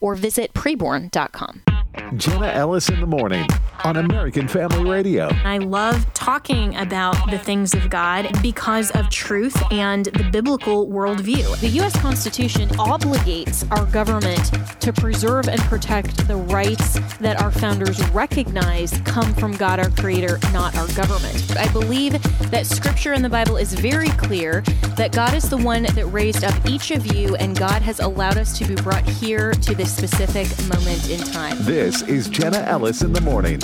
or visit preborn.com. Jenna Ellis in the morning on American Family Radio. I love talking about the things of God because of truth and the biblical worldview. The U.S. Constitution obligates our government to preserve and protect the rights that our founders recognize come from God, our Creator, not our government. I believe that Scripture in the Bible is very clear that God is the one that raised up each of you, and God has allowed us to be brought here to this specific moment in time. This is Jenna Ellis in the morning.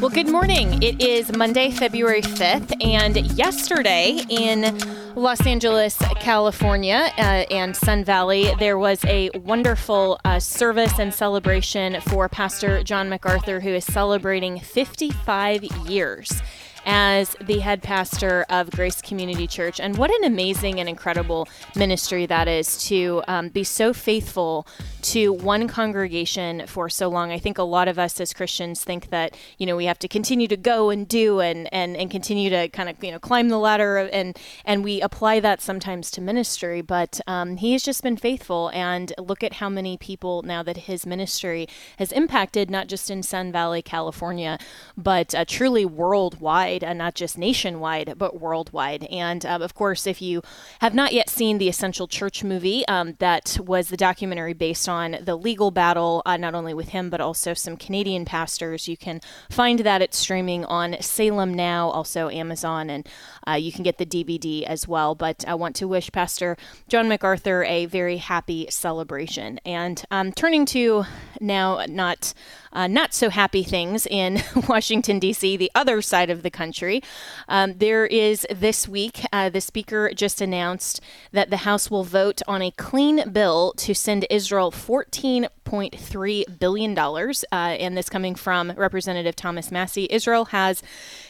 Well, good morning. It is Monday, February 5th, and yesterday in Los Angeles, California, uh, and Sun Valley, there was a wonderful uh, service and celebration for Pastor John MacArthur, who is celebrating 55 years as the head pastor of Grace Community Church. And what an amazing and incredible ministry that is to um, be so faithful to one congregation for so long. I think a lot of us as Christians think that, you know, we have to continue to go and do and, and, and continue to kind of, you know, climb the ladder and, and we apply that sometimes to ministry, but um, he has just been faithful and look at how many people now that his ministry has impacted, not just in Sun Valley, California, but uh, truly worldwide, and not just nationwide, but worldwide. And um, of course, if you have not yet seen the Essential Church movie, um, that was the documentary based on on the legal battle, uh, not only with him, but also some Canadian pastors. You can find that it's streaming on Salem Now, also Amazon, and uh, you can get the DVD as well. But I want to wish Pastor John MacArthur a very happy celebration. And um, turning to now, not uh, not so happy things in Washington, D.C., the other side of the country. Um, there is this week, uh, the Speaker just announced that the House will vote on a clean bill to send Israel $14.3 billion. Uh, and this coming from Representative Thomas Massie. Israel has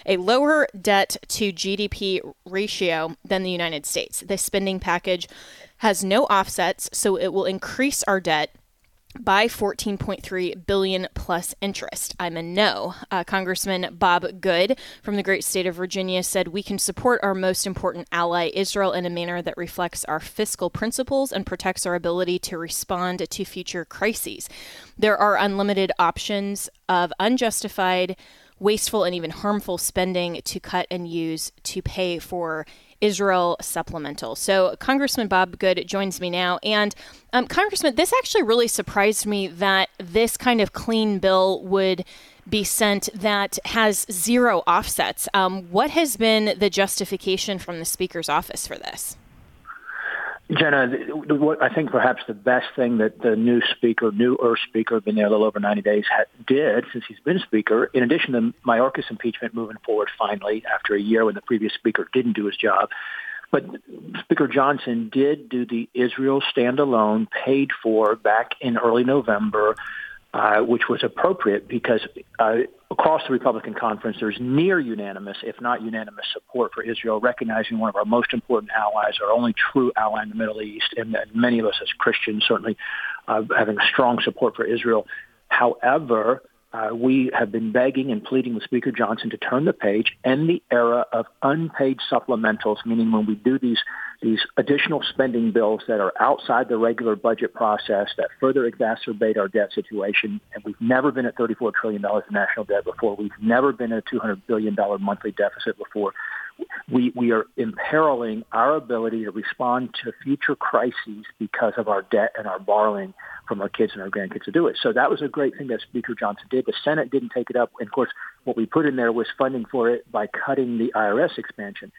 a lower debt to GDP ratio than the United States. This spending package has no offsets, so it will increase our debt by 14.3 billion plus interest. I'm a no. Uh, Congressman Bob Good from the great state of Virginia said we can support our most important ally, Israel, in a manner that reflects our fiscal principles and protects our ability to respond to future crises. There are unlimited options of unjustified, wasteful, and even harmful spending to cut and use to pay for Israel supplemental. So, Congressman Bob Good joins me now. And, um, Congressman, this actually really surprised me that this kind of clean bill would be sent that has zero offsets. Um, what has been the justification from the Speaker's office for this? Jenna, what I think perhaps the best thing that the new speaker, new Earth speaker, been there a little over 90 days, did since he's been speaker, in addition to Mayorkas impeachment moving forward finally after a year when the previous speaker didn't do his job, but Speaker Johnson did do the Israel standalone paid for back in early November uh, which was appropriate because uh, across the Republican conference, there's near unanimous, if not unanimous, support for Israel, recognizing one of our most important allies, our only true ally in the Middle East, and, many of us as Christians certainly uh, having strong support for Israel. However, uh, we have been begging and pleading with Speaker Johnson to turn the page, end the era of unpaid supplementals, meaning when we do these these additional spending bills that are outside the regular budget process that further exacerbate our debt situation. And we've never been at $34 trillion in national debt before. We've never been at a $200 billion monthly deficit before. We, we are imperiling our ability to respond to future crises because of our debt and our borrowing from our kids and our grandkids to do it. So that was a great thing that Speaker Johnson did. The Senate didn't take it up. And of course, what we put in there was funding for it by cutting the IRS expansion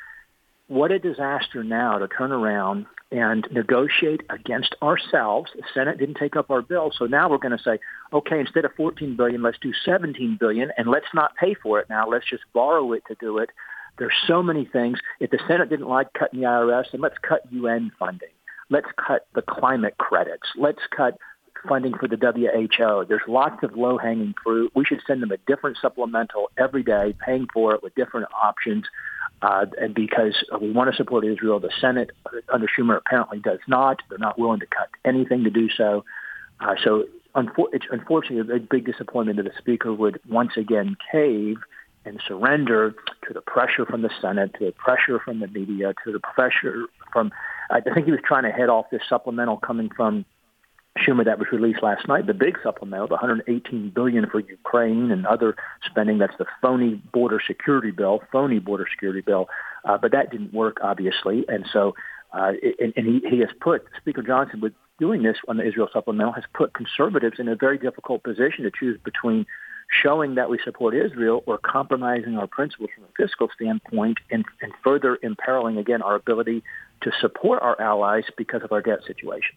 what a disaster now to turn around and negotiate against ourselves. The Senate didn't take up our bill, so now we're going to say, okay, instead of 14 billion, let's do 17 billion, and let's not pay for it now. Let's just borrow it to do it. There's so many things. If the Senate didn't like cutting the IRS, then let's cut UN funding. Let's cut the climate credits. Let's cut funding for the WHO. There's lots of low-hanging fruit. We should send them a different supplemental every day, paying for it with different options. Uh, and because we want to support Israel, the Senate under Schumer apparently does not. They're not willing to cut anything to do so. Uh, so unfor- it's unfortunately a big disappointment that the Speaker would once again cave and surrender to the pressure from the Senate, to the pressure from the media, to the pressure from. I think he was trying to head off this supplemental coming from Schumer that was released last night, the big supplemental, the 118 billion for Ukraine and other spending. That's the phony border security bill, phony border security bill. Uh, but that didn't work, obviously, and so uh, and, and he, he has put Speaker Johnson with doing this on the Israel supplemental has put conservatives in a very difficult position to choose between showing that we support Israel or compromising our principles from a fiscal standpoint and, and further imperiling again our ability to support our allies because of our debt situation.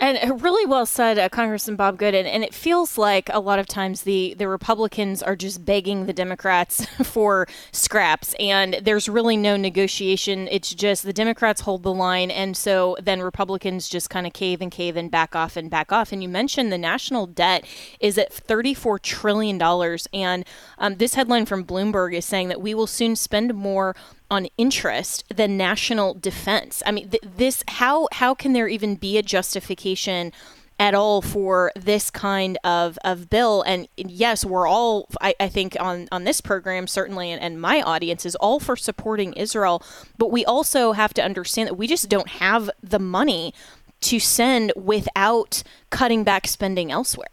And really well said, uh, Congressman Bob Good. And, and, it feels like a lot of times the, the Republicans are just begging the Democrats for scraps, and there's really no negotiation. It's just the Democrats hold the line, and so then Republicans just kind of cave and cave and back off and back off. And you mentioned the national debt is at $34 trillion. And um, this headline from Bloomberg is saying that we will soon spend more on interest than national defense. I mean, th- this how how can there even be a justification at all for this kind of, of bill. And yes, we're all, I, I think, on, on this program, certainly, and, and, my audience is all for supporting Israel. But we also have to understand that we just don't have the money to send without cutting back spending elsewhere.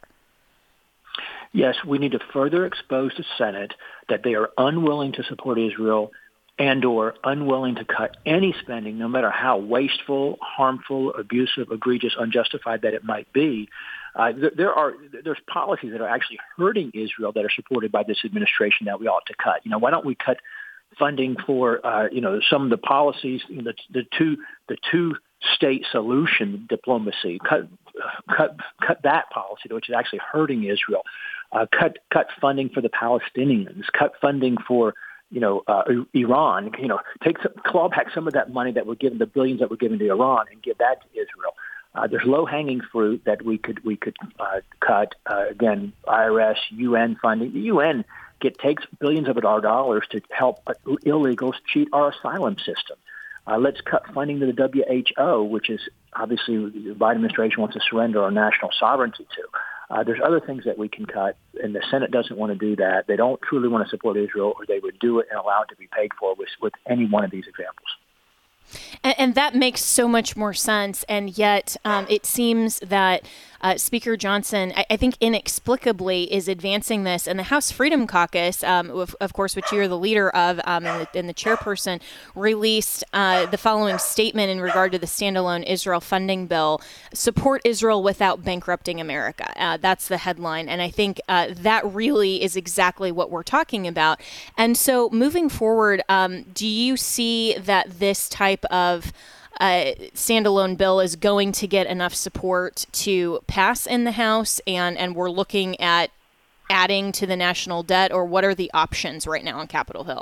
Yes, we need to further expose the Senate that they are unwilling to support Israel and or unwilling to cut any spending, no matter how wasteful, harmful, abusive, egregious, unjustified that it might be. Uh, there, there are there's policies that are actually hurting Israel that are supported by this administration that we ought to cut. You know, why don't we cut funding for uh, you know some of the policies, you know, the, the two the two state solution diplomacy, cut cut cut that policy, which is actually hurting Israel. Uh, cut cut funding for the Palestinians. Cut funding for you know, uh, Iran, you know, take some, claw back some of that money that we're given, the billions that we're giving to Iran, and give that to Israel. Uh, there's low-hanging fruit that we could we could uh, cut. Uh, again, IRS, UN funding. The UN get takes billions of our dollars to help illegals cheat our asylum system. Uh, let's cut funding to the WHO, which is obviously the Biden administration wants to surrender our national sovereignty to. Uh, there's other things that we can cut, and the Senate doesn't want to do that. They don't truly want to support Israel, or they would do it and allow it to be paid for with, with any one of these examples. And, and that makes so much more sense. And yet, um, it seems that uh, Speaker Johnson, I, I, think inexplicably, is advancing this. And the House Freedom Caucus, um, of, of, course, which you're the leader of um, and, the, and, the, chairperson, released uh, the following statement in regard to the standalone Israel funding bill support Israel without bankrupting America. Uh, that's the headline. And I think uh, that really is exactly what we're talking about. And so, moving forward, um, do you see that this type of uh, standalone bill is going to get enough support to pass in the House, and and we're looking at adding to the national debt, or what are the options right now on Capitol Hill?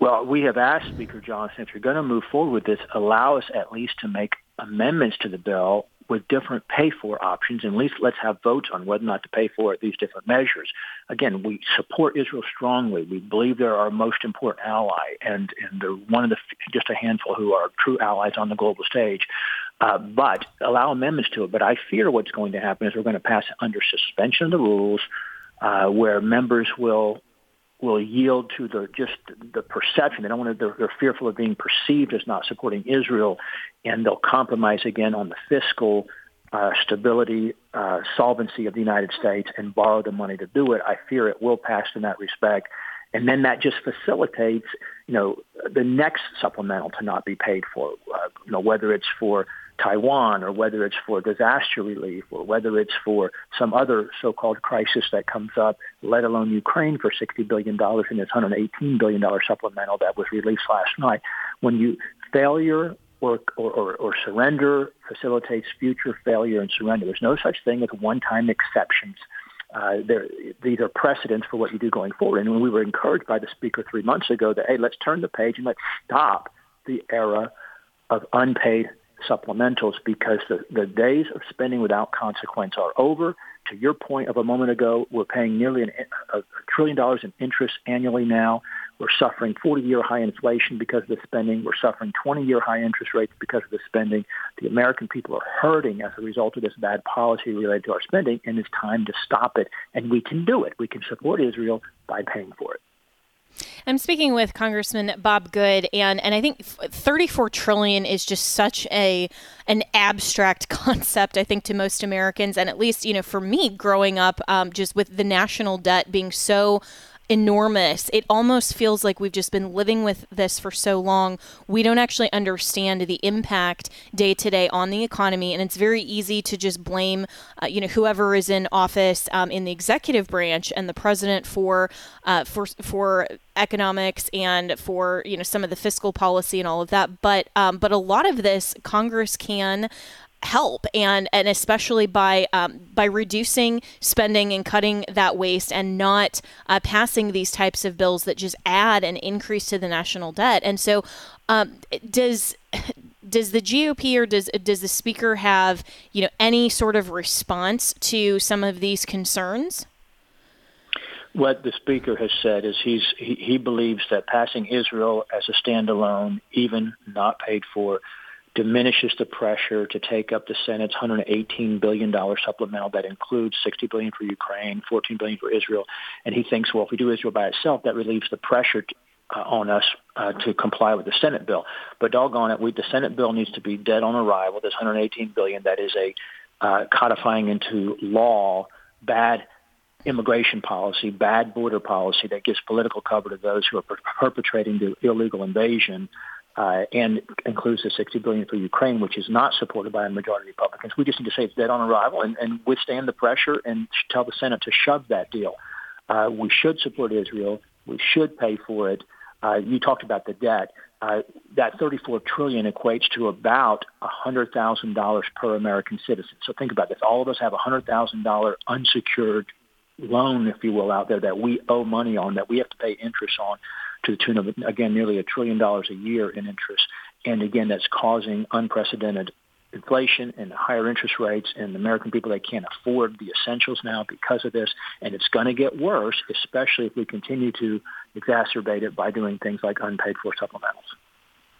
Well, we have asked Speaker Johnson if you're going to move forward with this, allow us at least to make amendments to the bill with different pay for options, and at least let's have votes on whether or not to pay for these different measures. Again, we support Israel strongly. We believe they're our most important ally, and, and they're one of the just a handful who are true allies on the global stage. Uh, but allow amendments to it. But I fear what's going to happen is we're going to pass under suspension of the rules, uh, where members will will yield to the just the perception. They don't want to. They're, they're fearful of being perceived as not supporting Israel, and they'll compromise again on the fiscal uh, stability, uh, solvency of the United States, and borrow the money to do it. I fear it will pass in that respect, and then that just facilitates, you know, the next supplemental to not be paid for. Uh, you know, whether it's for Taiwan or whether it's for disaster relief or whether it's for some other so-called crisis that comes up, let alone Ukraine for $60 billion in its $118 billion supplemental that was released last night. When you failure or, or, or, surrender facilitates future failure and surrender, there's no such thing as one-time exceptions. Uh, these are precedents for what you do going forward. And when we were encouraged by the speaker three months ago that, hey, let's turn the page and let's stop the era of unpaid supplementals because the, the days of spending without consequence are over. To your point of a moment ago, we're paying nearly an, a, trillion dollars in interest annually now. We're suffering 40-year high inflation because of the spending. We're suffering 20-year high interest rates because of the spending. The American people are hurting as a result of this bad policy related to our spending, and it's time to stop it. And we can do it. We can support Israel by paying for it. I'm speaking with Congressman Bob Good, and and I think 34 trillion is just such a an abstract concept. I think to most Americans, and at least you know for me growing up, um, just with the national debt being so enormous. It almost feels like we've just been living with this for so long. We don't actually understand the impact day to day on the economy, and it's very easy to just blame, uh, you know, whoever is in office um, in the executive branch and the president for uh, for for economics and for you know some of the fiscal policy and all of that. But um, but a lot of this Congress can help and and especially by um, by reducing spending and cutting that waste and not uh, passing these types of bills that just add an increase to the national debt and so um, does does the GOP or does does the speaker have you know any sort of response to some of these concerns? What the speaker has said is he's he, he believes that passing Israel as a standalone, even not paid for, diminishes the pressure to take up the Senate's 118 billion dollar supplemental that includes 60 billion for Ukraine, 14 billion for Israel, and he thinks, well, if we do Israel by itself, that relieves the pressure to, uh, on us uh, to comply with the Senate bill. But doggone it, we, the Senate bill needs to be dead on arrival. This 118 billion that is a uh, codifying into law bad immigration policy, bad border policy that gives political cover to those who are per- perpetrating the illegal invasion uh, and includes the 60 billion for Ukraine, which is not supported by a majority of Republicans. We just need to say it's dead on arrival and, and withstand the pressure and tell the Senate to shove that deal. Uh, we should support Israel. We should pay for it. Uh, you talked about the debt. Uh, that 34 trillion equates to about $100,000 per American citizen. So think about this. All of us have a $100,000 unsecured loan, if you will, out there that we owe money on, that we have to pay interest on to the tune of, again, nearly a trillion dollars a year in interest. And again, that's causing unprecedented inflation and higher interest rates and the American people they can't afford the essentials now because of this and it's going to get worse especially if we continue to exacerbate it by doing things like unpaid for supplementals.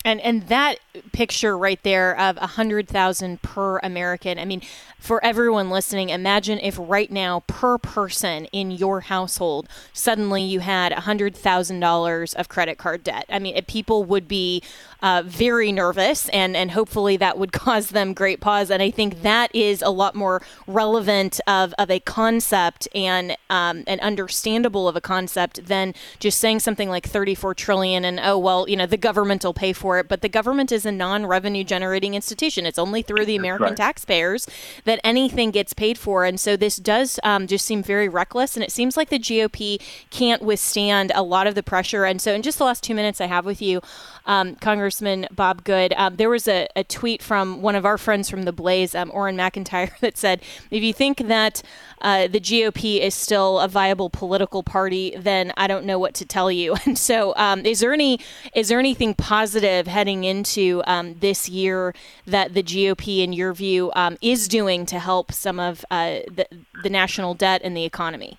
And and that picture right there of a hundred thousand per American. I mean, for everyone listening, imagine if right now per person in your household suddenly you had a hundred thousand dollars of credit card debt. I mean, people would be uh, very nervous, and and hopefully that would cause them great pause. And I think that is a lot more relevant of of a concept and um, and understandable of a concept than just saying something like thirty four trillion and oh well, you know, the government will pay for it, but the government is a non revenue generating institution. It's only through the American right. taxpayers that anything gets paid for. And so this does um, just seem very reckless. And it seems like the GOP can't withstand a lot of the pressure. And so, in just the last two minutes I have with you, um, Congressman Bob Good, um, there was a, a, tweet from one of our friends from the Blaze, um, Auron MacIntyre, that said, if you think that uh, the GOP is still a viable political party, then I don't know what to tell you. And so, um, is there any is there anything positive heading into um, this year that the GOP, in your view, um, is doing to help some of uh, the the national debt and the economy?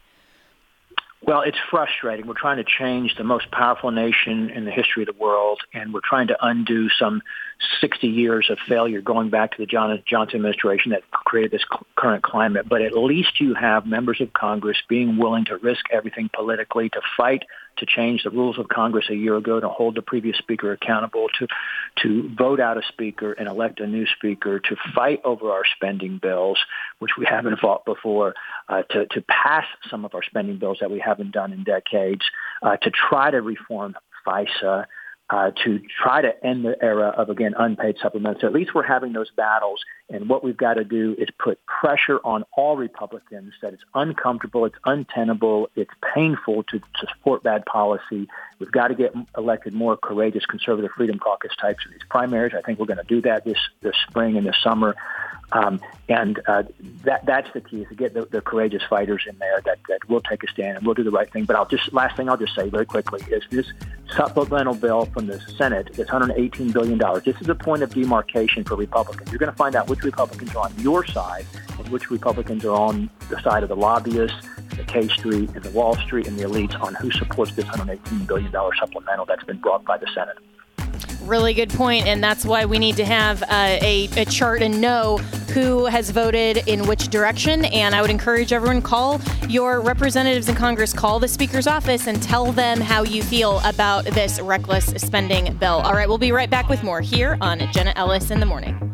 Well, it's frustrating. We're trying to change the most powerful nation in the history of the world, and we're trying to undo some 60 years of failure going back to the John Johnson administration that created this current climate. But at least you have members of Congress being willing to risk everything politically to fight to change the rules of Congress a year ago to hold the previous speaker accountable, to to vote out a speaker and elect a new speaker, to fight over our spending bills, which we haven't fought before, uh, to to pass some of our spending bills that we haven't done in decades, uh, to try to reform FISA uh, to try to end the era of, again, unpaid supplements. So at least we're having those battles. And what we've got to do is put pressure on all Republicans that it's uncomfortable, it's untenable, it's painful to, to support bad policy. We've got to get elected more courageous conservative freedom caucus types in these primaries. I think we're going to do that this, this spring and this summer. Um, and uh, that that's the key is to get the, the, courageous fighters in there that, that will take a stand and will do the right thing. But I'll just last thing I'll just say very quickly is this supplemental bill from the Senate, this $118 billion. This is a point of demarcation for Republicans. You're going to find out which Republicans are on your side and which Republicans are on the side of the lobbyists, the K Street, and the Wall Street, and the elites on who supports this $118 billion supplemental that's been brought by the Senate. Really good point, and that's why we need to have uh, a, a chart and know who has voted in which direction. And I would encourage everyone call your representatives in Congress, call the Speaker's office, and tell them how you feel about this reckless spending bill. All right, we'll be right back with more here on Jenna Ellis in the morning.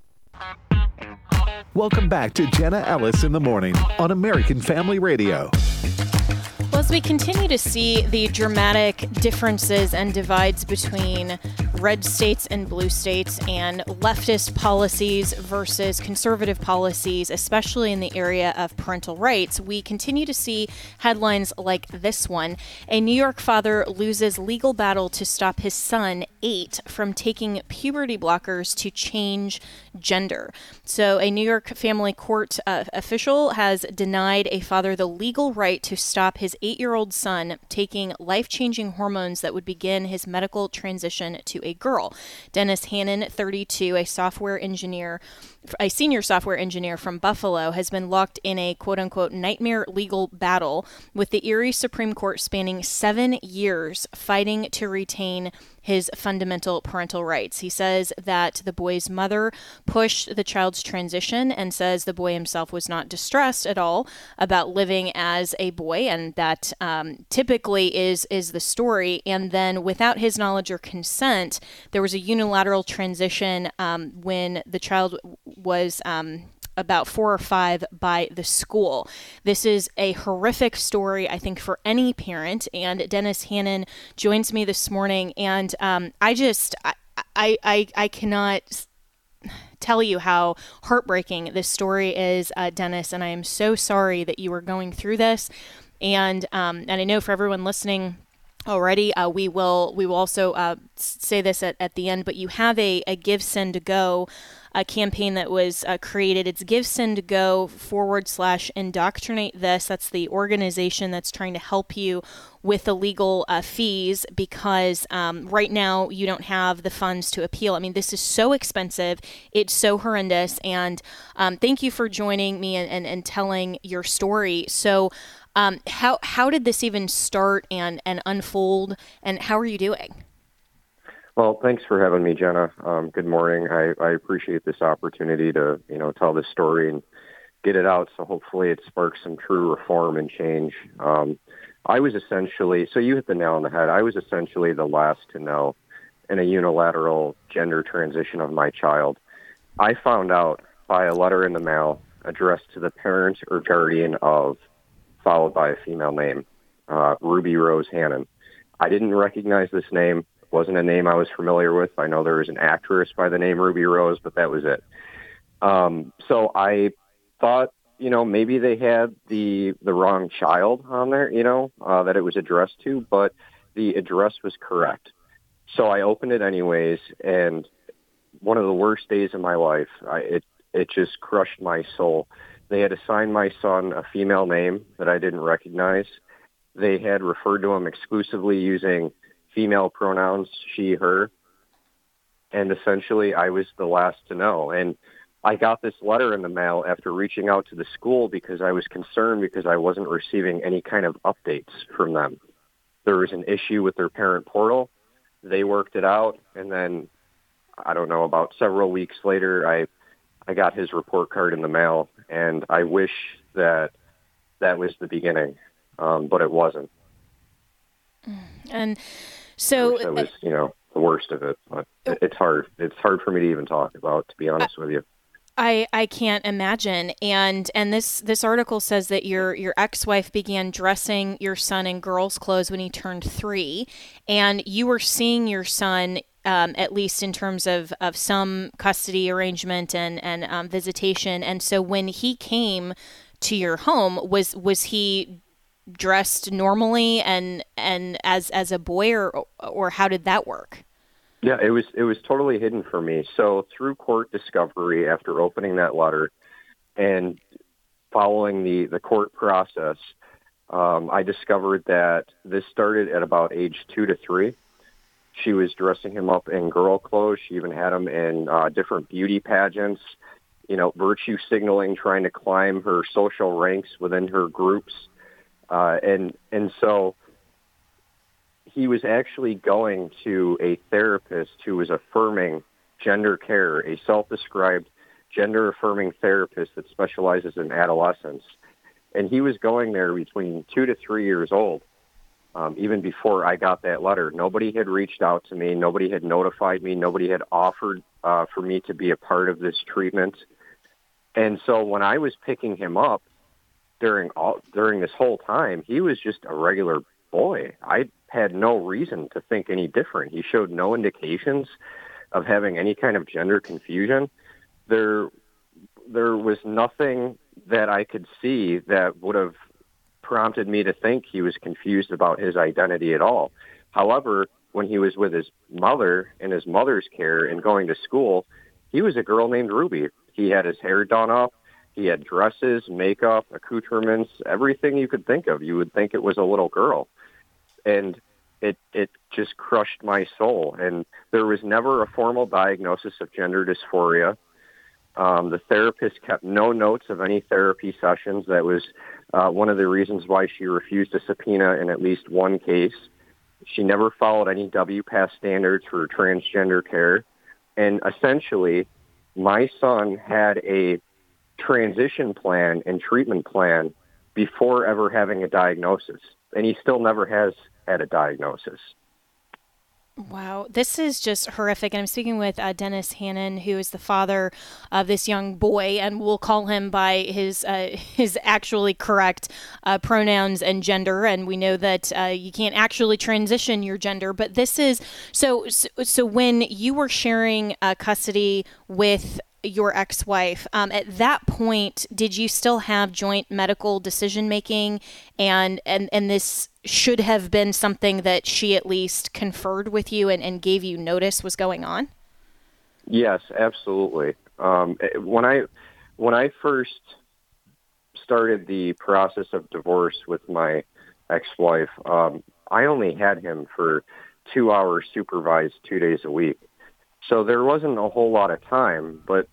Welcome back to Jenna Ellis in the Morning on American Family Radio. Well, as we continue to see the dramatic differences and divides between red states and blue states and leftist policies versus conservative policies, especially in the area of parental rights, we continue to see headlines like this one. A New York father loses legal battle to stop his son, eight, from taking puberty blockers to change gender. So, a New York family court uh, official has denied a father the legal right to stop his eight year old son taking life changing hormones that would begin his medical transition to a girl. Dennis Hannon, 32, a software engineer a senior software engineer from Buffalo, has been locked in a quote unquote nightmare legal battle with the Erie Supreme Court spanning seven years fighting to retain his fundamental parental rights. He says that the boy's mother pushed the child's transition and says the boy himself was not distressed at all about living as a boy, and that um, typically is is the story. And then, without his knowledge or consent, there was a unilateral transition um, when the child was um, about four or five by the school. This is a horrific story, I think, for any parent. And Dennis Hannon joins me this morning, and um, I just, I, I, I, I cannot tell you how heartbreaking this story is, uh, Dennis. And I am so sorry that you were going through this. And um, and I know for everyone listening already. Uh, we will we will also uh, say this at, at the end, but you have a, a Give Send to Go a campaign that was uh, created. It's Give Send Go forward slash indoctrinate this. That's the organization that's trying to help you with the legal uh, fees because um, right now you don't have the funds to appeal. I mean, this is so expensive. It's so horrendous. And um, thank you for joining me and, and, and telling your story. So, um, how how did this even start and and unfold, and how are you doing? Well, thanks for having me, Jenna. Um, good morning. I, I appreciate this opportunity to you know tell this story and get it out. So hopefully it sparks some true reform and change. Um, I was essentially so you hit the nail on the head. I was essentially the last to know in a unilateral gender transition of my child. I found out by a letter in the mail addressed to the parent or guardian of followed by a female name, uh, Ruby Rose Hannon. I didn't recognize this name. Wasn't a name I was familiar with. I know there was an actress by the name Ruby Rose, but that was it. Um, so I thought, you know, maybe they had the the wrong child on there, you know, uh, that it was addressed to, but the address was correct. So I opened it anyways, and one of the worst days of my life. I, it it just crushed my soul they had assigned my son a female name that I didn't recognize. They had referred to him exclusively using female pronouns, she, her. And essentially, I was the last to know. And I got this letter in the mail after reaching out to the school because I was concerned because I wasn't receiving any kind of updates from them. There was an issue with their parent portal. They worked it out. And then, I don't know, about several weeks later, I I got his report card in the mail, and I wish that that was the beginning, um, but it wasn't. And so that was, you know, the worst of it. But it's hard. It's hard for me to even talk about, to be honest I, with you. I, I can't imagine. And and this this article says that your your ex-wife began dressing your son in girls' clothes when he turned three, and you were seeing your son um, at least in terms of, of some custody arrangement and and um, visitation. And so when he came to your home, was was he dressed normally and and as as a boy, or or how did that work? Yeah, it was it was totally hidden for me. So through court discovery, after opening that letter and following the the court process, um, I discovered that this started at about age two to three. She was dressing him up in girl clothes. She even had him in uh, different beauty pageants. You know, virtue signaling, trying to climb her social ranks within her groups, uh, and and so he was actually going to a therapist who was affirming gender care, a self-described gender affirming therapist that specializes in adolescence. And he was going there between two to three years old, um, even before I got that letter. Nobody had reached out to me. Nobody had notified me. Nobody had offered uh, for me to be a part of this treatment. And so when I was picking him up during all during this whole time, he was just a regular boy. I had no reason to think any different. He showed no indications of having any kind of gender confusion. There, there was nothing that I could see that would have prompted me to think he was confused about his identity at all. However, when he was with his mother in his mother's care and going to school, he was a girl named Ruby. He had his hair done up. He had dresses, makeup, accoutrements, everything you could think of. You would think it was a little girl and it it just crushed my soul. And there was never a formal diagnosis of gender dysphoria. Um, the therapist kept no notes of any therapy sessions. That was uh, one of the reasons why she refused a subpoena in at least one case. She never followed any WPATH standards for transgender care. And essentially, my son had a transition plan and treatment plan before ever having a diagnosis. And he still never has had a diagnosis. Wow, this is just horrific. And I'm speaking with uh, Dennis Hannon, who is the father of this young boy, and we'll call him by his uh, his actually correct uh, pronouns and gender. And we know that uh, you can't actually transition your gender, but this is so. So, so when you were sharing uh, custody with your ex-wife um, at that point did you still have joint medical decision making and and and this should have been something that she at least conferred with you and, and gave you notice was going on? Yes absolutely. Um, when i when i first started the process of divorce with my ex-wife um, i only had him for two hours supervised two days a week so there wasn't a whole lot of time, but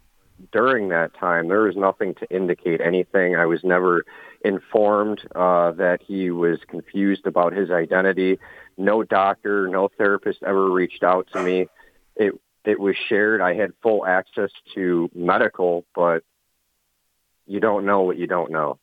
during that time, there was nothing to indicate anything. I was never informed uh, that he was confused about his identity. No doctor, no therapist ever reached out to me. It it was shared. I had full access to medical, but you don't know what you don't know.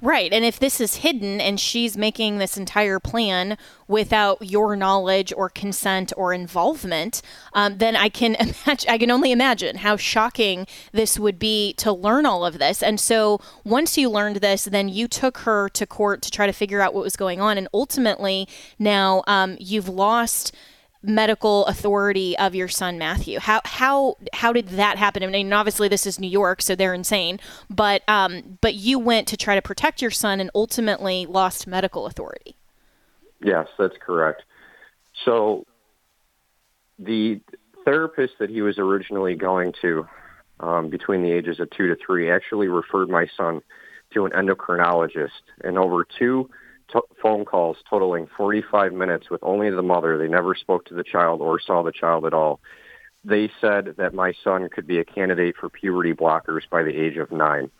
Right. And if this is hidden and she's making this entire plan without your knowledge or consent or involvement, um, then I can imagine, I can only imagine how shocking this would be to learn all of this. And so once you learned this, then you took her to court to try to figure out what was going on. And ultimately, now um, you've lost medical authority of your son Matthew. How how how did that happen? I mean, obviously this is New York, so they're insane. But um, but you went to try to protect your son and ultimately lost medical authority. Yes, that's correct. So the therapist that he was originally going to um, between the ages of two to three actually referred my son to an endocrinologist, and over two phone calls totaling 45 minutes with only the mother. They never spoke to the child or saw the child at all. They said that my son could be a candidate for puberty blockers by the age of nine.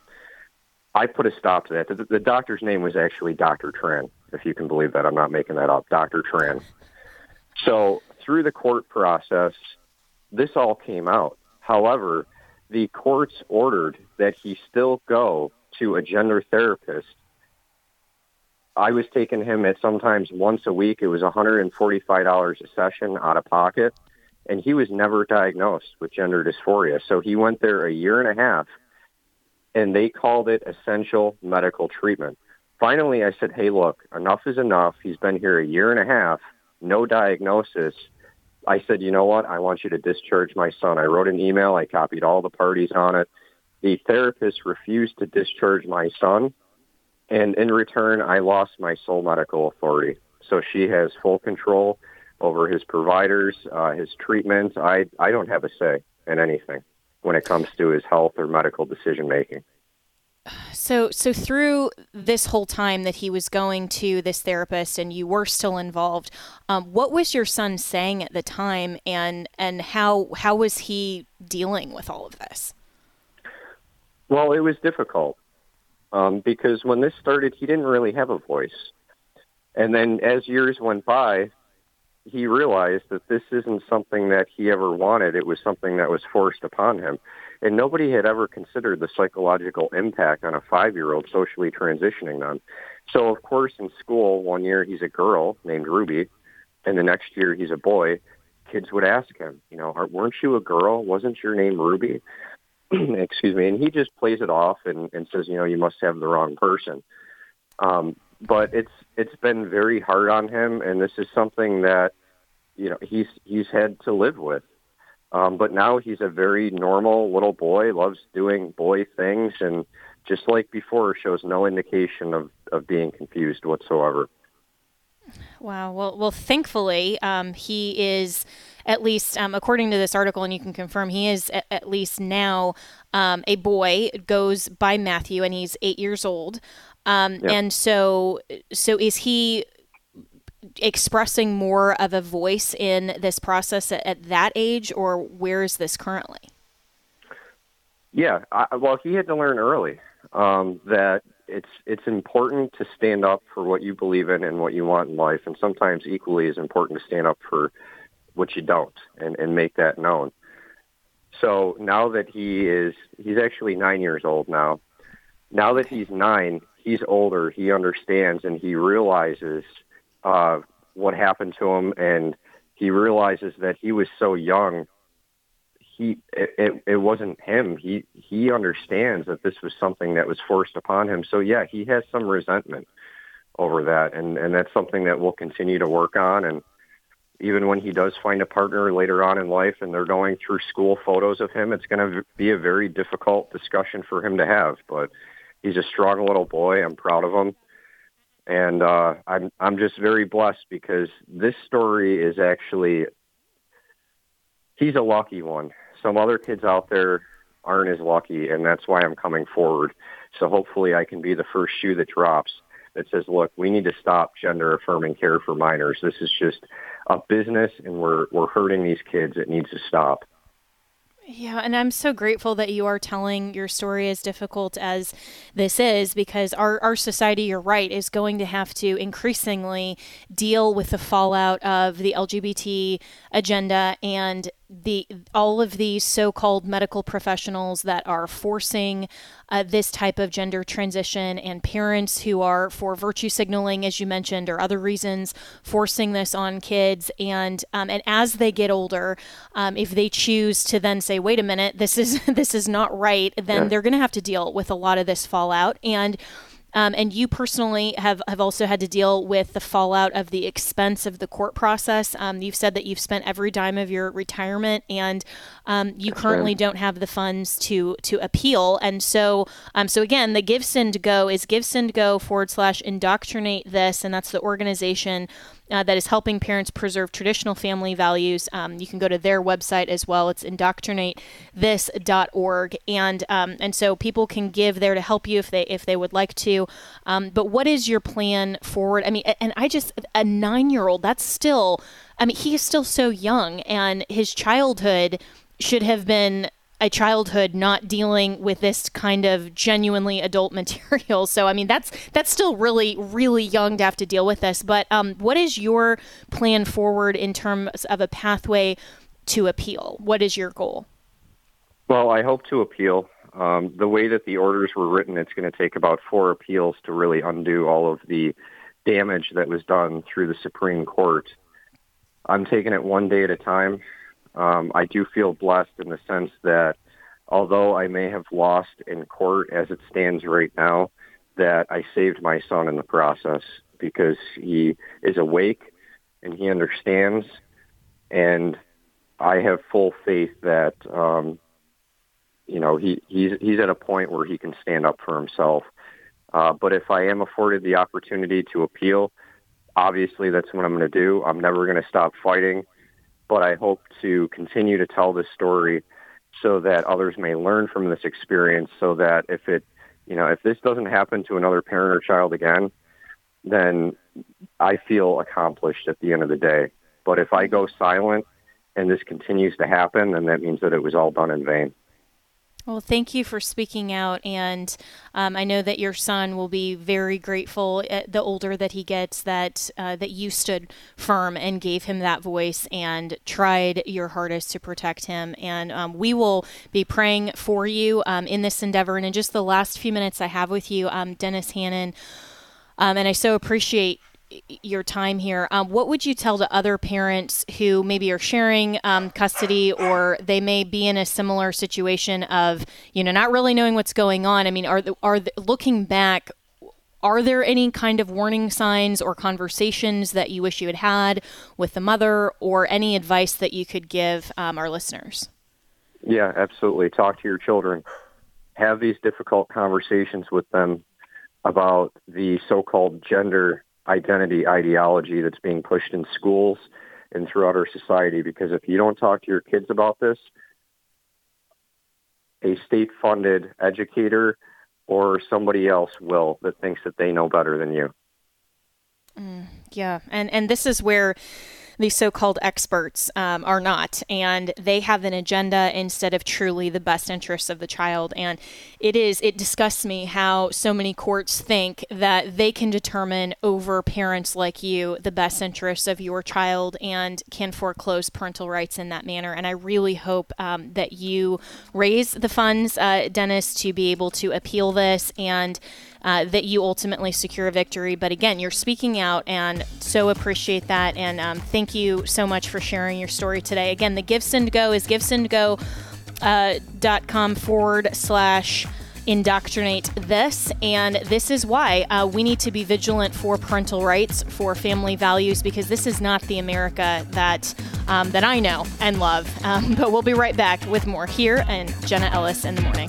I put a stop to that. The, the doctor's name was actually Dr. Tran, if you can believe that. I'm not making that up. Dr. Tran. So through the court process, this all came out. However, the courts ordered that he still go to a gender therapist I was taking him at sometimes once a week. It was $145 a session out of pocket. and he was never diagnosed with gender dysphoria. So he went there a year and a half, and they called it essential medical treatment. Finally, I said, hey, look, enough is enough. He's been here a year and a half, no diagnosis. I said, you know what? I want you to discharge my son. I wrote an email. I copied all the parties on it. The therapist refused to discharge my son. And in return, I lost my sole medical authority. So she has full control over his providers, uh, his treatment. I, I don't have a say in anything when it comes to his health or medical decision making. So, so through this whole time that he was going to this therapist, and you were still involved, um, what was your son saying at the time, and and how how was he dealing with all of this? Well, it was difficult um, because when this started, he didn't really have a voice, and then as years went by, he realized that this isn't something that he ever wanted. It was something that was forced upon him. And nobody had ever considered the psychological impact on a five year old socially transitioning them. So, of course, in school, one year he's a girl named Ruby, and the next year he's a boy. Kids would ask him, you know, weren't you a girl? Wasn't your name Ruby? Excuse me. And he just plays it off and, and says, you know, you must have the wrong person. Um, but it's it's been very hard on him, and this is something that you know he's he's had to live with. Um, but now he's a very normal little boy, loves doing boy things, and just like before, shows no indication of, of being confused whatsoever. Wow. Well, well, thankfully, um, he is at least, um, according to this article, and you can confirm, he is at, at least now um, a boy. Goes by Matthew, and he's eight years old. Um, yep. And so, so is he expressing more of a voice in this process at, at that age, or where is this currently? Yeah, I, well, he had to learn early um, that it's it's important to stand up for what you believe in and what you want in life, and sometimes equally as important to stand up for what you don't and, and make that known. So now that he is, he's actually nine years old now. Now that he's nine, he's older. He understands and he realizes uh, what happened to him, and he realizes that he was so young. He it, it, wasn't him. He he understands that this was something that was forced upon him. So yeah, he has some resentment over that, and and that's something that we'll continue to work on. And even when he does find a partner later on in life, and they're going through school photos of him, it's going to be a very difficult discussion for him to have. But he's a strong little boy. I'm proud of him and uh, I'm I'm just very blessed because this story is actually he's a lucky one. Some other kids out there aren't as lucky, and that's why I'm coming forward. So hopefully, I can be the first shoe that drops that says, "Look, we need to stop gender affirming care for minors. This is just a business, and we're we're hurting these kids. It needs to stop." Yeah, and I'm so grateful that you are telling your story as difficult as this is because our, our society, you're right, is going to have to increasingly deal with the fallout of the LGBT agenda and the all of these so-called medical professionals that are forcing uh, this type of gender transition and parents who are for virtue signaling as you mentioned or other reasons forcing this on kids and um, and as they get older um, if they choose to then say wait a minute this is this is not right then yeah. they're going to have to deal with a lot of this fallout and um, and you personally have, have also had to deal with the fallout of the expense of the court process. Um, you've said that you've spent every dime of your retirement, and um, you That's currently right. don't have the funds to to appeal. And so, um, so again, the Give Send Go is Give Send Go forward slash indoctrinate this, and that's the organization uh, that is helping parents preserve traditional family values. Um, you can go to their website as well. It's indoctrinatethis.org, and um, and so people can give there to help you if they if they would like to. Um, but what is your plan forward? I mean, and I just a nine year old. That's still. I mean, he is still so young, and his childhood should have been a childhood not dealing with this kind of genuinely adult material. So I mean that's that's still really really young to have to deal with this. But um, what is your plan forward in terms of a pathway to appeal? What is your goal? Well, I hope to appeal. Um, the way that the orders were written, it's going to take about four appeals to really undo all of the damage that was done through the Supreme Court. I'm taking it one day at a time. Um, I do feel blessed in the sense that although I may have lost in court as it stands right now, that I saved my son in the process because he is awake and he understands. And I have full faith that, um, you know, he, he's, he's at a point where he can stand up for himself. Uh, but if I am afforded the opportunity to appeal, obviously that's what I'm going to do. I'm never going to stop fighting, but I hope to continue to tell this story so that others may learn from this experience so that if it, you know, if this doesn't happen to another parent or child again, then I feel accomplished at the end of the day. But if I go silent and this continues to happen, then that means that it was all done in vain. Well, thank you for speaking out, and um, I know that your son will be very grateful. Uh, the older that he gets, that uh, that you stood firm and gave him that voice and tried your hardest to protect him. And um, we will be praying for you um, in this endeavor. And in just the last few minutes I have with you, um, Dennis Hannon, um, and I so appreciate your time here. Um, what would you tell to other parents who maybe are sharing um, custody or they may be in a similar situation of, you know, not really knowing what's going on? I mean, are, the, are the, looking back, are there any kind of warning signs or conversations that you wish you had had with the mother or any advice that you could give um, our listeners? Yeah, absolutely. Talk to your children. Have these difficult conversations with them about the so-called gender identity ideology that's being pushed in schools and throughout our society. Because if you don't talk to your kids about this, a state funded educator or somebody else will that thinks that they know better than you. Mm, yeah. And and this is where these so-called experts um, are not, and they have an agenda instead of truly the best interests of the child. And it is it disgusts me how so many courts think that they can determine over parents like you the best interests of your child and can foreclose parental rights in that manner. And I really hope um, that you raise the funds, uh, Dennis, to be able to appeal this and uh, that you ultimately secure a victory. But again, you're speaking out and so appreciate that. And um, thank you so much for sharing your story today. Again, the GiveSend Go is givesendgo.com uh, forward slash indoctrinate this. And this is why uh, we need to be vigilant for parental rights, for family values, because this is not the America that um, that I know and love. Um, but we'll be right back with more here and Jenna Ellis in the morning.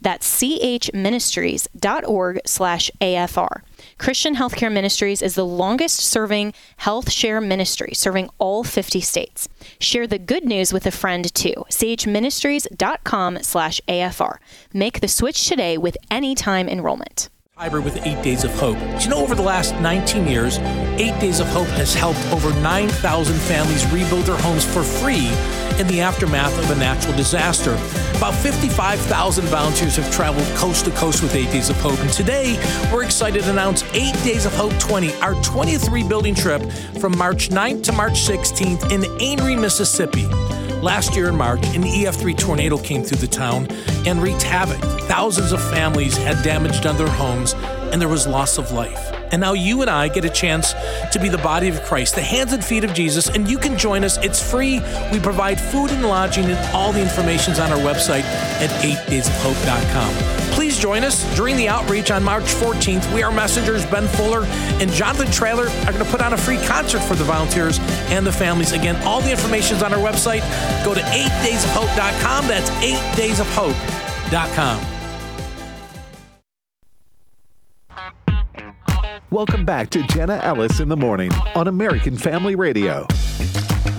That's chministries.org slash AFR. Christian Healthcare Ministries is the longest serving health share ministry, serving all 50 states. Share the good news with a friend too. chministries.com slash AFR. Make the switch today with any time enrollment hybrid with Eight Days of Hope. Do you know over the last 19 years, Eight Days of Hope has helped over 9,000 families rebuild their homes for free in the aftermath of a natural disaster. About 55,000 volunteers have traveled coast to coast with Eight Days of Hope, and today we're excited to announce Eight Days of Hope 20, our 23 building trip from March 9th to March 16th in Amory, Mississippi. Last year in March, an EF3 tornado came through the town and wreaked havoc. Thousands of families had damage done their homes, and there was loss of life. And now you and I get a chance to be the body of Christ, the hands and feet of Jesus, and you can join us. It's free. We provide food and lodging, and all the information's on our website at 8daysofhope.com. Please join us during the outreach on March 14th. We are messengers Ben Fuller and Jonathan Traylor are going to put on a free concert for the volunteers and the families. Again, all the information is on our website. Go to 8daysofhope.com. That's 8daysofhope.com. Welcome back to Jenna Ellis in the Morning on American Family Radio.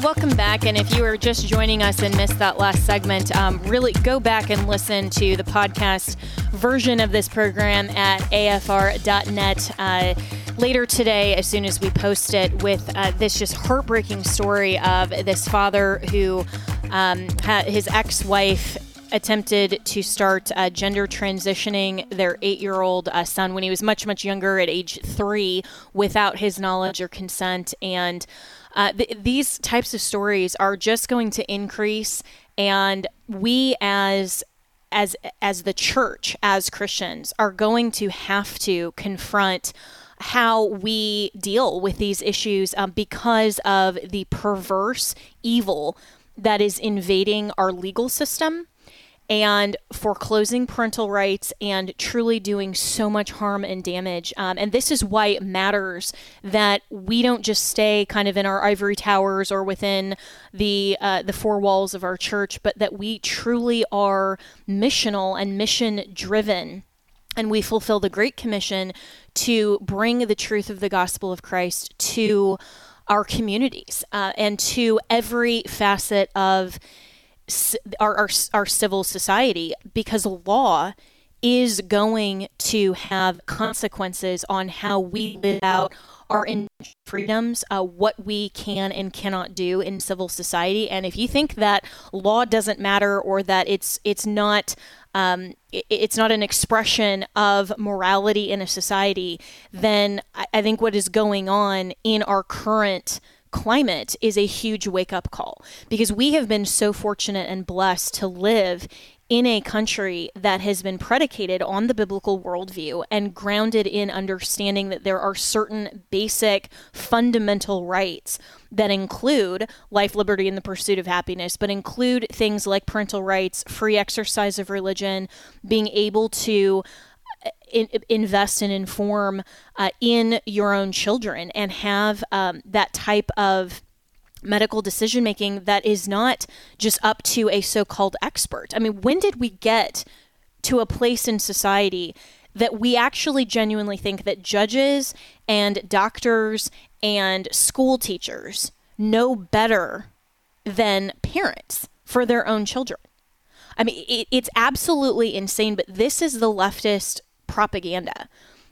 Welcome back. And if you are just joining us and missed that last segment, um, really go back and listen to the podcast version of this program at afr.net. Uh, later today, as soon as we post it, with uh, this just heartbreaking story of this father who um, had his ex wife attempted to start uh, gender transitioning their eight year old uh, son when he was much, much younger at age three without his knowledge or consent. And uh, th- these types of stories are just going to increase. And we as as as the church as Christians are going to have to confront how we deal with these issues um, because of the perverse evil that is invading our legal system and foreclosing parental rights and truly doing so much harm and damage. Um, and this is why it matters that we don't just stay kind of in our ivory towers or within the uh, the four walls of our church, but that we truly are missional and mission driven. And we fulfill the Great Commission to bring the truth of the gospel of Christ to our communities uh, and to every facet of our, our, our civil society because law is going to have consequences on how we live out our freedoms, uh, what we can and cannot do in civil society. And if you think that law doesn't matter or that it's it's not um, it, it's not an expression of morality in a society, then I, I think what is going on in our current climate is a huge wake up call because we have been so fortunate and blessed to live in a country that has been predicated on the biblical worldview and grounded in understanding that there are certain basic fundamental rights that include life, liberty, and the pursuit of happiness, but include things like parental rights, free exercise of religion, being able to in, invest and inform uh, in your own children and have um, that type of medical decision making that is not just up to a so called expert. I mean, when did we get to a place in society that we actually genuinely think that judges and doctors and school teachers know better than parents for their own children? I mean, it, it's absolutely insane, but this is the leftist propaganda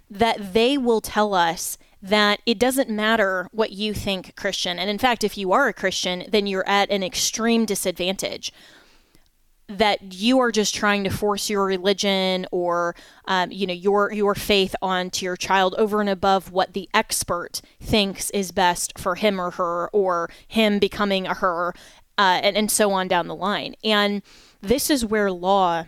that they will tell us that it doesn't matter what you think Christian. And in fact, if you are a Christian, then you're at an extreme disadvantage. That you are just trying to force your religion or, um, you know, your your faith onto your child over and above what the expert thinks is best for him or her, or him becoming a her, uh, and, and so on down the line. And this is where law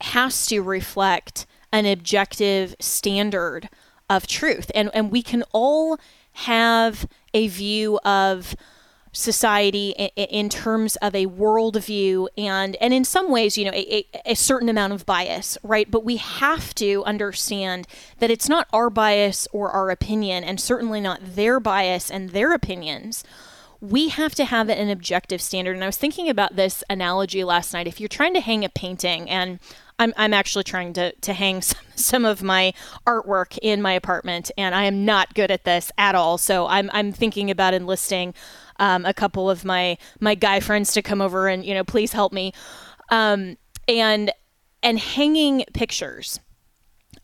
has to reflect an objective standard of truth. And, and we can all have a view of society in, terms of a worldview and and in some ways you know a, a, certain amount of bias right? But we have to understand that it's not our bias or our opinion and certainly not their bias and their opinions. We have to have an objective standard. And i was thinking about this analogy last night. If you're trying to hang a painting and I'm, I'm actually trying to, to hang some, some of my artwork in my apartment, and I am not good at this at all. So I'm, I'm thinking about enlisting um, a couple of my, my guy friends to come over and, you know, please help me. Um, and, and hanging pictures.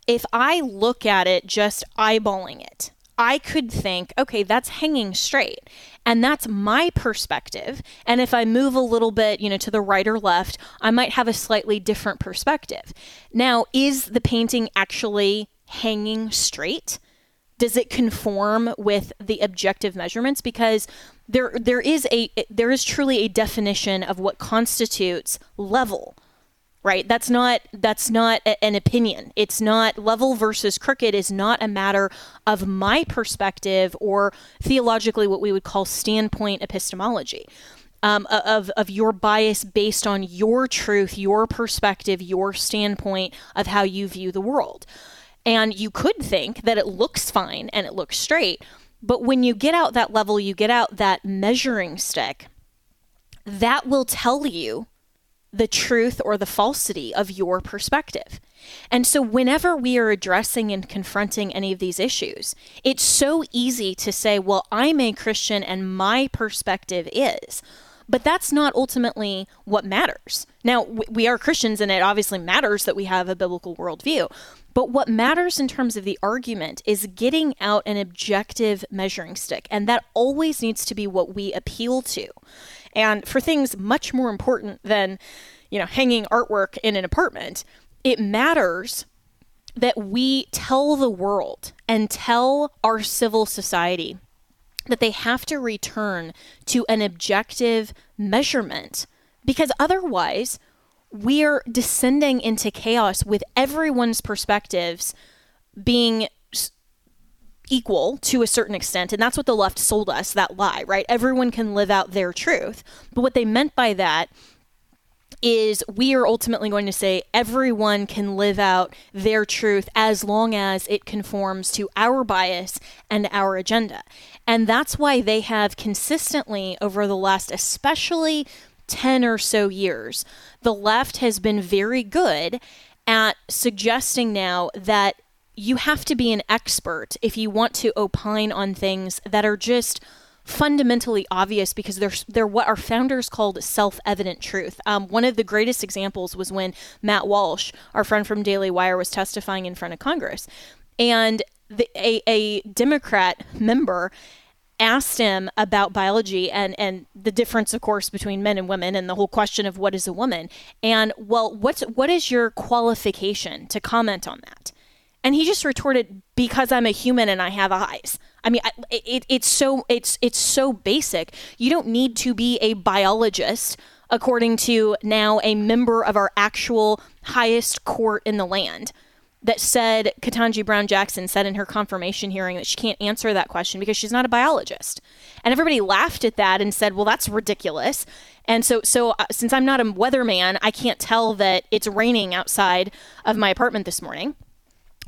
If I look at it just eyeballing it, I could think, okay, that's hanging straight. And that's my perspective. And if I move a little bit, you know, to the right or left, I might have a slightly different perspective. Now, is the painting actually hanging straight? Does it conform with the objective measurements? Because there there is a there is truly a definition of what constitutes level right? That's not that's not a, an opinion. It's not level versus crooked is not a matter of my perspective or theologically what we would call standpoint epistemology um, of, of your bias based on your truth your perspective your standpoint of how you view the world. And you could think that it looks fine and it looks straight but when you get out that level you get out that measuring stick that will tell you the truth or the falsity of your perspective. And so, whenever we are addressing and confronting any of these issues, it's so easy to say, well, I'm a Christian and my perspective is. But that's not ultimately what matters. Now, we are Christians, and it obviously matters that we have a biblical worldview. But what matters in terms of the argument is getting out an objective measuring stick. And that always needs to be what we appeal to. And for things much more important than, you know, hanging artwork in an apartment, it matters that we tell the world and tell our civil society that they have to return to an objective measurement. Because otherwise we're descending into chaos with everyone's perspectives being equal to a certain extent. And that's what the left sold us that lie, right? Everyone can live out their truth. But what they meant by that is we are ultimately going to say everyone can live out their truth as long as it conforms to our bias and our agenda. And that's why they have consistently, over the last especially 10 or so years, the left has been very good at suggesting now that you have to be an expert if you want to opine on things that are just fundamentally obvious because they're they're what our founders called self-evident truth. Um, one of the greatest examples was when Matt Walsh, our friend from Daily Wire, was testifying in front of Congress, and the, a, a Democrat member asked him about biology and and the difference of course between men and women and the whole question of what is a woman. And well what's what is your qualification to comment on that and he just retorted, "Because I'm a human and I have eyes." I mean, it, it's so it's it's so basic. You don't need to be a biologist, according to now a member of our actual highest court in the land, that said Ketanji Brown Jackson said in her confirmation hearing that she can't answer that question because she's not a biologist, and everybody laughed at that and said, "Well, that's ridiculous." And so, so uh, since I'm not a weatherman, I can't tell that it's raining outside of my apartment this morning.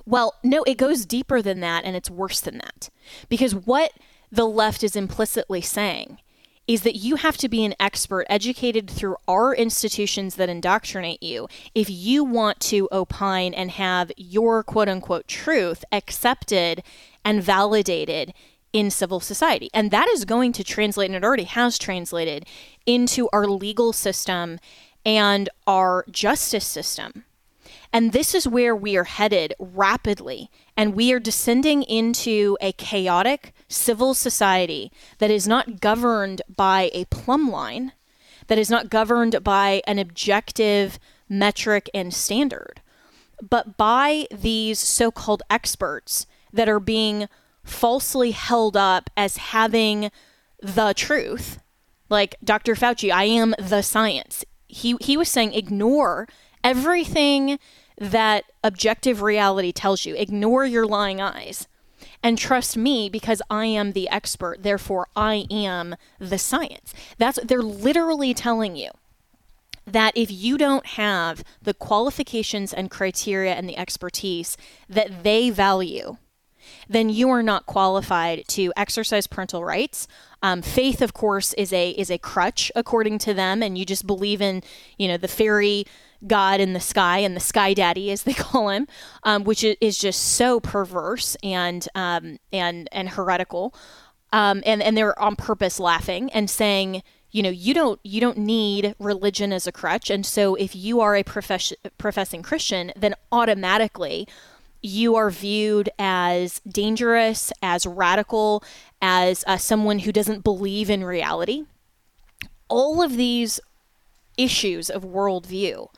Well, no, it goes deeper than that and it's worse than that. Because what the left is implicitly saying is that you have to be an expert educated through our institutions that indoctrinate you if you want to opine and have your quote unquote truth accepted and validated in civil society. And that is going to translate, and it already has translated, into our legal system and our justice system. And this is where we are headed rapidly. And we are descending into a chaotic civil society that is not governed by a plumb line, that is not governed by an objective metric and standard, but by these so called experts that are being falsely held up as having the truth. Like Dr. Fauci, I am the science. He, he was saying, ignore everything that objective reality tells you. Ignore your lying eyes and trust me because I am the expert. Therefore, I am the science. That's they're literally telling you that if you don't have the qualifications and criteria and the expertise that they value, then you are not qualified to exercise parental rights. Um, faith, of course, is a is a crutch according to them, and you just believe in you know the fairy God in the sky and the sky daddy, as they call him, um, which is just so perverse and um, and and heretical. Um, and and they're on purpose laughing and saying, you know, you don't you don't need religion as a crutch. And so if you are a profess- professing Christian, then automatically you are viewed as dangerous, as radical, as uh, someone who doesn't believe in reality. All of these issues of worldview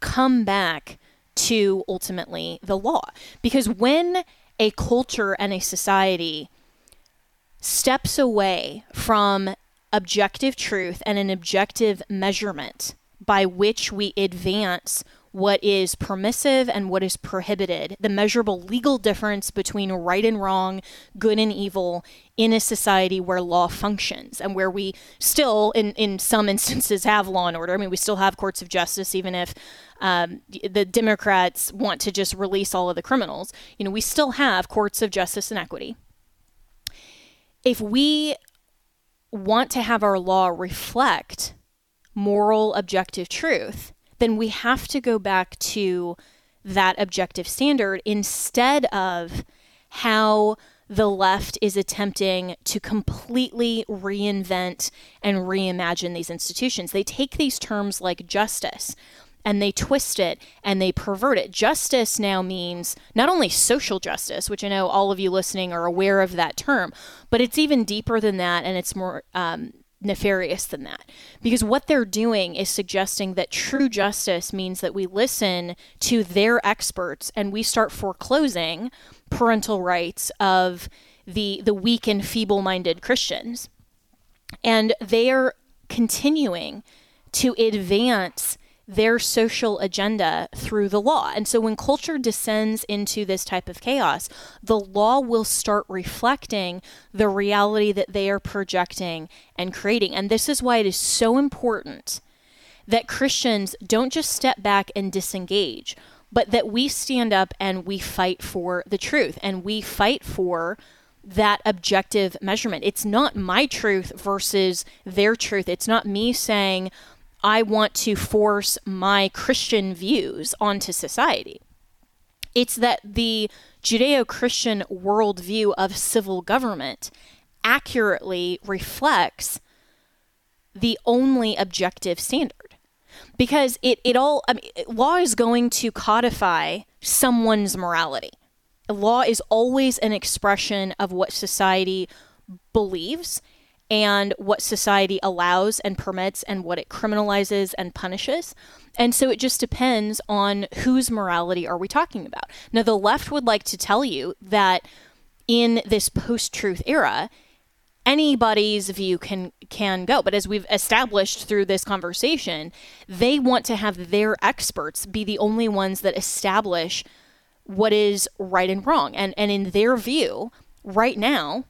come back to ultimately the law. Because when a culture and a society steps away from objective truth and an objective measurement by which we advance what is permissive and what is prohibited, the measurable legal difference between right and wrong, good and evil in a society where law functions and where we still, in, in some instances, have law and order. I mean, we still have courts of justice, even if um, the Democrats want to just release all of the criminals. You know, we still have courts of justice and equity. If we want to have our law reflect moral objective truth, then we have to go back to that objective standard instead of how the left is attempting to completely reinvent and reimagine these institutions. They take these terms like justice and they twist it and they pervert it. Justice now means not only social justice, which I know all of you listening are aware of that term, but it's even deeper than that and it's more um, nefarious than that. Because what they're doing is suggesting that true justice means that we listen to their experts and we start foreclosing parental rights of the the weak and feeble-minded Christians. And they are continuing to advance their social agenda through the law. And so when culture descends into this type of chaos, the law will start reflecting the reality that they are projecting and creating. And this is why it is so important that Christians don't just step back and disengage, but that we stand up and we fight for the truth and we fight for that objective measurement. It's not my truth versus their truth. It's not me saying, I want to force my Christian views onto society. It's that the Judeo Christian worldview of civil government accurately reflects the only objective standard. Because it, it all, I mean, law is going to codify someone's morality. Law is always an expression of what society believes and what society allows and permits and what it criminalizes and punishes. And so it just depends on whose morality are we talking about. Now the left would like to tell you that in this post-truth era, anybody's view can can go but as we've established through this conversation they want to have their experts be the only ones that establish what is right and wrong and and in their view right now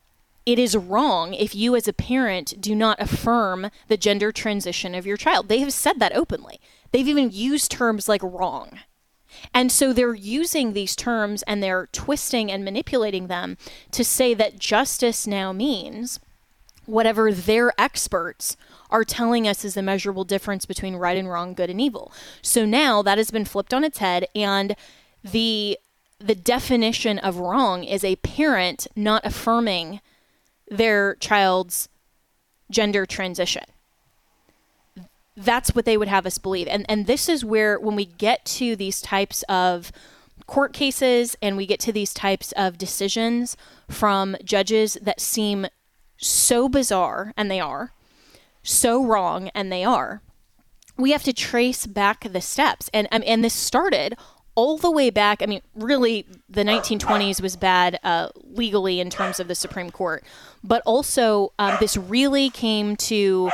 it is wrong if you as a parent do not affirm the gender transition of your child. They have said that openly. They've even used terms like wrong. And so they're using these terms and they're twisting and manipulating them to say that justice now means whatever their experts are telling us is the measurable difference between right and wrong, good and evil. So now that has been flipped on its head and the the definition of wrong is a parent not affirming their child's gender transition. That's what they would have us believe. And and this is where when we get to these types of court cases and we get to these types of decisions from judges that seem so bizarre and they are so wrong and they are we have to trace back the steps and and this started all the way back. I mean, really, the 1920s was bad uh, legally in terms of the Supreme Court, but also um, this really came to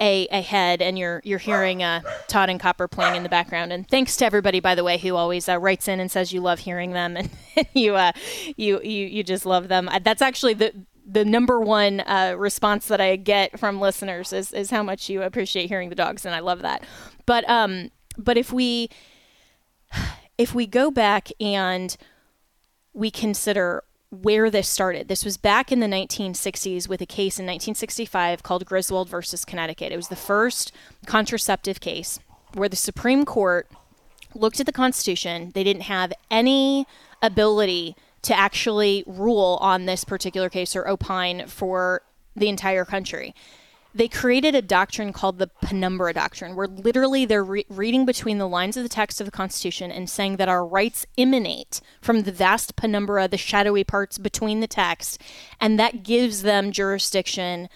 a, a head, and you're you're hearing uh, Todd and Copper playing in the background. And thanks to everybody, by the way, who always uh, writes in and says you love hearing them and you uh, you you you just love them. Uh, that's actually the the number one uh, response that I get from listeners is is how much you appreciate hearing the dogs, and I love that. But um, but if we if we go back and we consider where this started. This was back in the 1960s with a case in 1965 called Griswold versus Connecticut. It was the first contraceptive case where the Supreme Court looked at the Constitution. They didn't have any ability to actually rule on this particular case or opine for the entire country they created a doctrine called the penumbra doctrine, where literally they're re- reading between the lines of the text of the Constitution and saying that our rights emanate from the vast penumbra, the shadowy parts between the text, and that gives them jurisdiction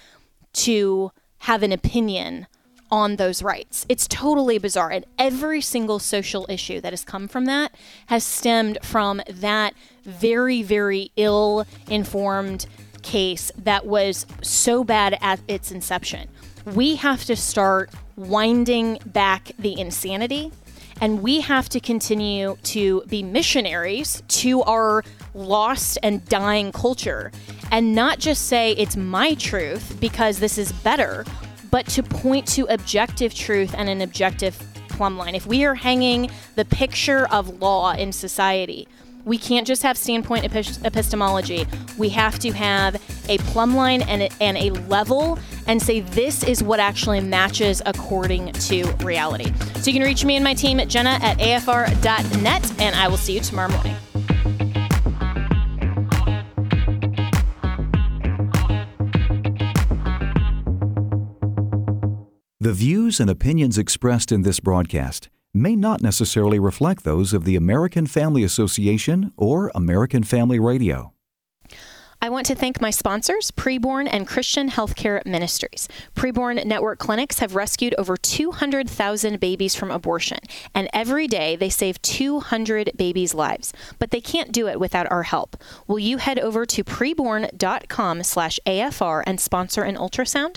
to have an opinion on those rights. It's totally bizarre. And every single social issue that has come from that has stemmed from that very, very ill informed case that was so bad at its inception. We have to start winding back the insanity And we have to continue to be missionaries to our lost and dying culture and not just say it's my truth because this is better, but to point to objective truth and an objective plumb line. If we are hanging the picture of law in society, we can't just have standpoint epistemology. We have to have a plumb line and a, and a level and say this is what actually matches according to reality. So you can reach me and my team at jenna at afr.net, and I will see you tomorrow morning. The views and opinions expressed in this broadcast may not necessarily reflect those of the American Family Association or American Family Radio. I want to thank my sponsors, Preborn and Christian Healthcare Ministries. Preborn Network clinics have rescued over 200,000 babies from abortion, and every day they save 200 babies' lives. But they can't do it without our help. Will you head over to preborn.com/afr and sponsor an ultrasound?